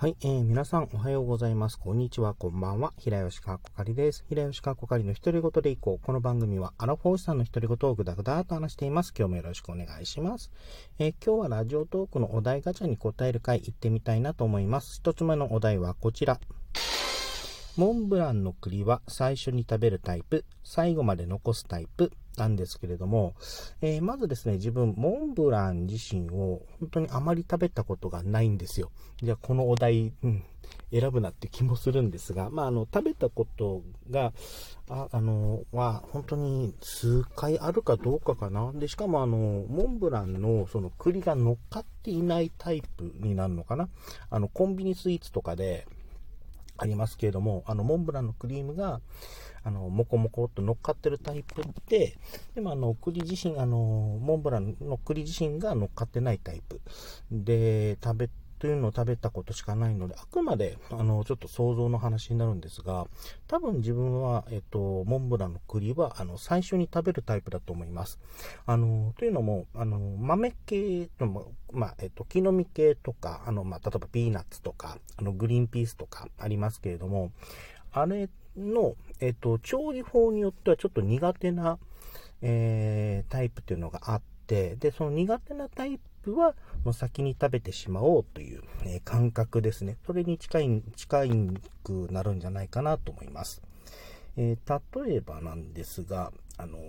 はい、えー、皆さんおはようございます。こんにちは、こんばんは。平吉川こかりです。平吉川こかりの独り言でいこう。この番組はアラフォーさんの独り言をぐだぐだと話しています。今日もよろしくお願いします。えー、今日はラジオトークのお題ガチャに答える回行ってみたいなと思います。一つ目のお題はこちら。モンブランの栗は最初に食べるタイプ、最後まで残すタイプなんですけれども、えー、まずですね、自分、モンブラン自身を本当にあまり食べたことがないんですよ。じゃあ、このお題、うん、選ぶなって気もするんですが、まあ、あの、食べたことが、あ、あの、は、本当に数回あるかどうかかな。で、しかもあの、モンブランのその栗が乗っかっていないタイプになるのかな。あの、コンビニスイーツとかで、ありますけれども、あの、モンブランのクリームが、あの、もこもこっと乗っかってるタイプで、でもあの、栗自身、あの、モンブランの栗自身が乗っかってないタイプで、食べというのを食べたことしかないので、あくまで、あの、ちょっと想像の話になるんですが、多分自分は、えっと、モンブランの栗は、あの、最初に食べるタイプだと思います。あの、というのも、あの、豆系の、まあ、えっと、木の実系とか、あの、まあ、例えばピーナッツとか、あの、グリーンピースとかありますけれども、あれの、えっと、調理法によってはちょっと苦手な、えー、タイプっていうのがあって、で、その苦手なタイプはもう先に食べてしまおうという、え感覚ですね。それに近い、近いくなるんじゃないかなと思います。えー、例えばなんですが、あのー、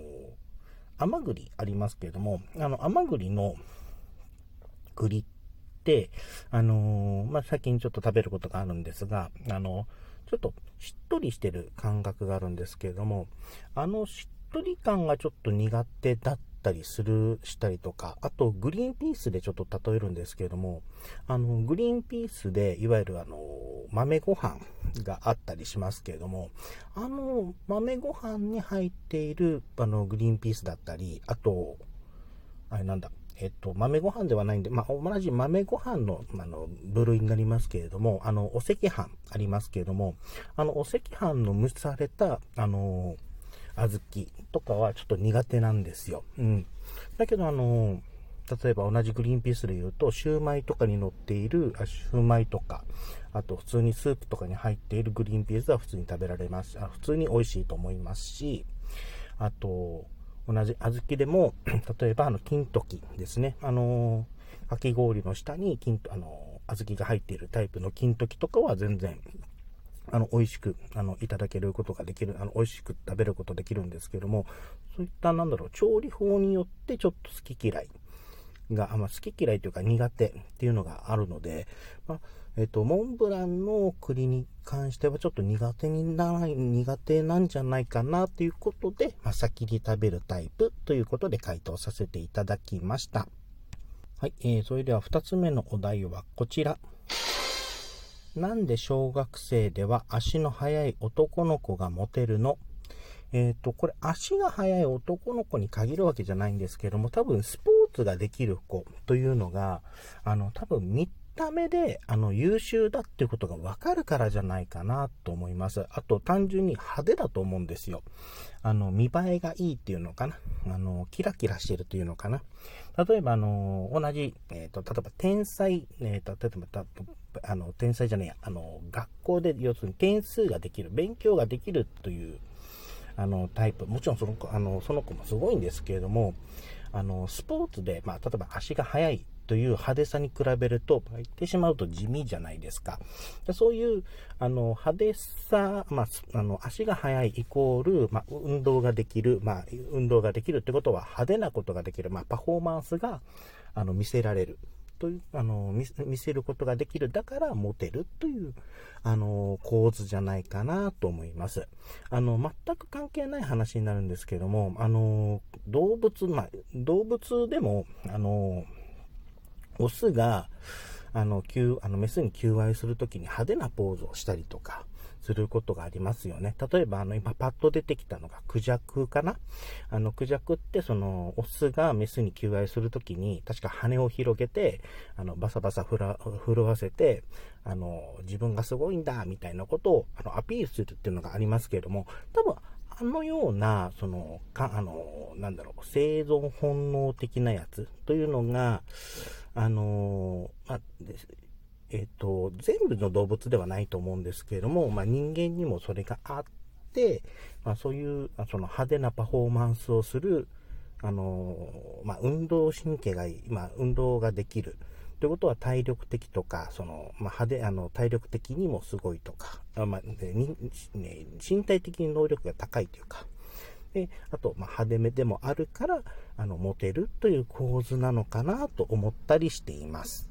甘栗ありますけれども、あの、甘栗の栗って、あのー、まあ、先にちょっと食べることがあるんですが、あのちょっとしっとりしてる感覚があるんですけれども、あのしっとり感がちょっと苦手だっったりする、したりとか、あとグリーンピースでちょっと例えるんですけれども、あの、グリーンピースで、いわゆるあの、豆ご飯があったりしますけれども、あの、豆ご飯に入っている、あの、グリーンピースだったり、あと、あれなんだ、えっと、豆ご飯ではないんで、まあ、同じ豆ご飯の、あの、部類になりますけれども、あの、お赤飯ありますけれども、あの、お赤飯の蒸された、あの、小豆とかはちょっと苦手なんですよ。うん。だけど、あの、例えば同じグリーンピースで言うと、シューマイとかに乗っている、あシューマイとか、あと普通にスープとかに入っているグリーンピースは普通に食べられます。あ普通に美味しいと思いますし、あと、同じ小豆でも、例えばあの、金時ですね。あの、かき氷の下に金、あの、小豆が入っているタイプの金時とかは全然あの、美味しく、あの、いただけることができる、あの、美味しく食べることできるんですけども、そういった、なんだろう、調理法によってちょっと好き嫌いが、あま、好き嫌いというか苦手っていうのがあるので、まあ、えっと、モンブランの栗に関してはちょっと苦手にならない、苦手なんじゃないかなということで、まあ、先に食べるタイプということで回答させていただきました。はい、えー、それでは2つ目のお題はこちら。なんで小学生では足の速い男の子がモテるの？えっ、ー、と、これ足が速い男の子に限るわけじゃないんですけども、多分スポーツができる子というのが、あの、多分3た目で、あの、優秀だっていうことがわかるからじゃないかなと思います。あと、単純に派手だと思うんですよ。あの、見栄えがいいっていうのかな。あの、キラキラしてるというのかな。例えば、あの、同じ、えっ、ー、と、例えば、天才、えっ、ー、と、例えば、あの、天才じゃねえや、あの、学校で、要するに点数ができる、勉強ができるという、あの、タイプ、もちろんその子、あの、その子もすごいんですけれども、あの、スポーツで、まあ、例えば足が速いという派手さに比べると、言ってしまうと地味じゃないですか。でそういう、あの、派手さ、まあ、あの、足が速いイコール、まあ、運動ができる、まあ、運動ができるってことは派手なことができる、まあ、パフォーマンスが、あの、見せられる。という、あの、見せることができる。だからモテるという、あの、構図じゃないかなと思います。あの、全く関係ない話になるんですけども、あの、動物、まあ、動物でも、あの、オスが、あの、あの、メスに求愛するときに派手なポーズをしたりとか、することがありますよね。例えば、あの、今パッと出てきたのがクジャクかな？あの、クジャクって、その、オスがメスに求愛するときに、確か羽を広げて、あの、バサバサ振ら、震わせて、あの、自分がすごいんだ、みたいなことを、あの、アピールするっていうのがありますけれども、多分、あのような、その、か、あの、なんだろう、生存本能的なやつというのが、あの、まあ、えっ、と、全部の動物ではないと思うんですけれども、まあ、人間にもそれがあって、まあ、そういう、その派手なパフォーマンスをする、あの、ま、運動神経がいい、ま、運動ができる。ということは体力的とか、その、ま、派手、あの、体力的にもすごいとか、まあ、身体的に能力が高いというか、で、あと、まあ、派手めでもあるから、あの、モテるという構図なのかなと思ったりしています。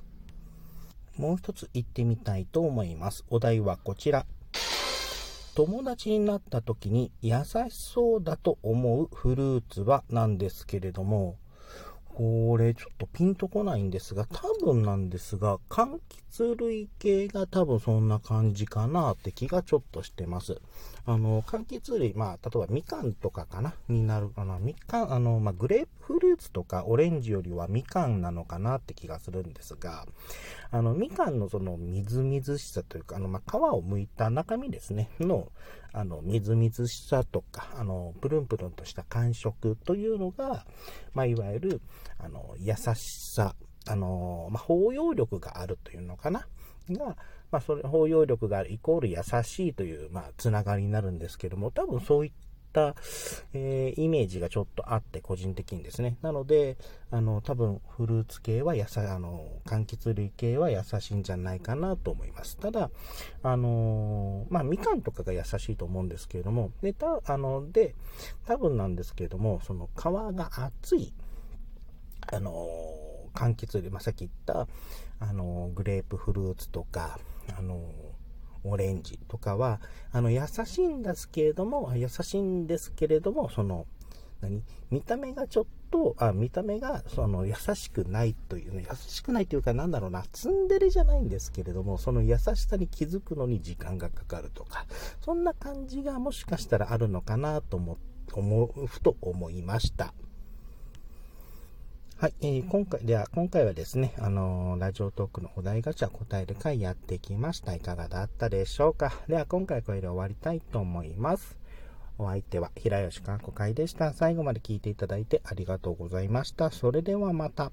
もう一つ言ってみたいと思います。お題はこちら。友達になった時に優しそうだと思うフルーツはなんですけれども、これちょっとピンとこないんですが、多分なんですが、柑橘類系が多分そんな感じかなって気がちょっとしてます。あの、柑橘類、まあ、例えばみかんとかかなになるかな。みかん、あの、まあ、グレープフルーツとかオレンジよりはみかんなのかなって気がするんですが、あの、みかんのそのみずみずしさというか、あの、まあ、皮を剥いた中身ですね、の、あの、みずみずしさとか、あの、プルンプルンとした感触というのが、まあ、いわゆる、あの、優しさ、あの、まあ、包容力があるというのかな。が、まあ、それ、包容力があるイコール優しいという、まあ、つながりになるんですけども、多分そういった、えー、イメージがちょっとあって、個人的にですね。なので、あの、多分、フルーツ系は優あの、柑橘類系は優しいんじゃないかなと思います。ただ、あのまあ、みかんとかが優しいと思うんですけれども、で、た、あの、で、多分なんですけれども、その皮が厚い、あの柑橘類、まあ、さっき言った、あのグレープフルーツとか、あのオレンジとかは、あの、優しいんですけれども、優しいんですけれども、その、何？見た目がちょっと、あ、見た目が、その、優しくないというね、優しくないというか、なんだろうな、ツンデレじゃないんですけれども、その優しさに気づくのに時間がかかるとか、そんな感じがもしかしたらあるのかなと思、思う、ふと思いました。はい、えー、今回、では、今回はですね、あのー、ラジオトークのお題ガチャ答える回やってきました。いかがだったでしょうか？では、今回これで終わりたいと思います。お相手は平吉かんこ会でした。最後まで聞いていただいてありがとうございました。それではまた。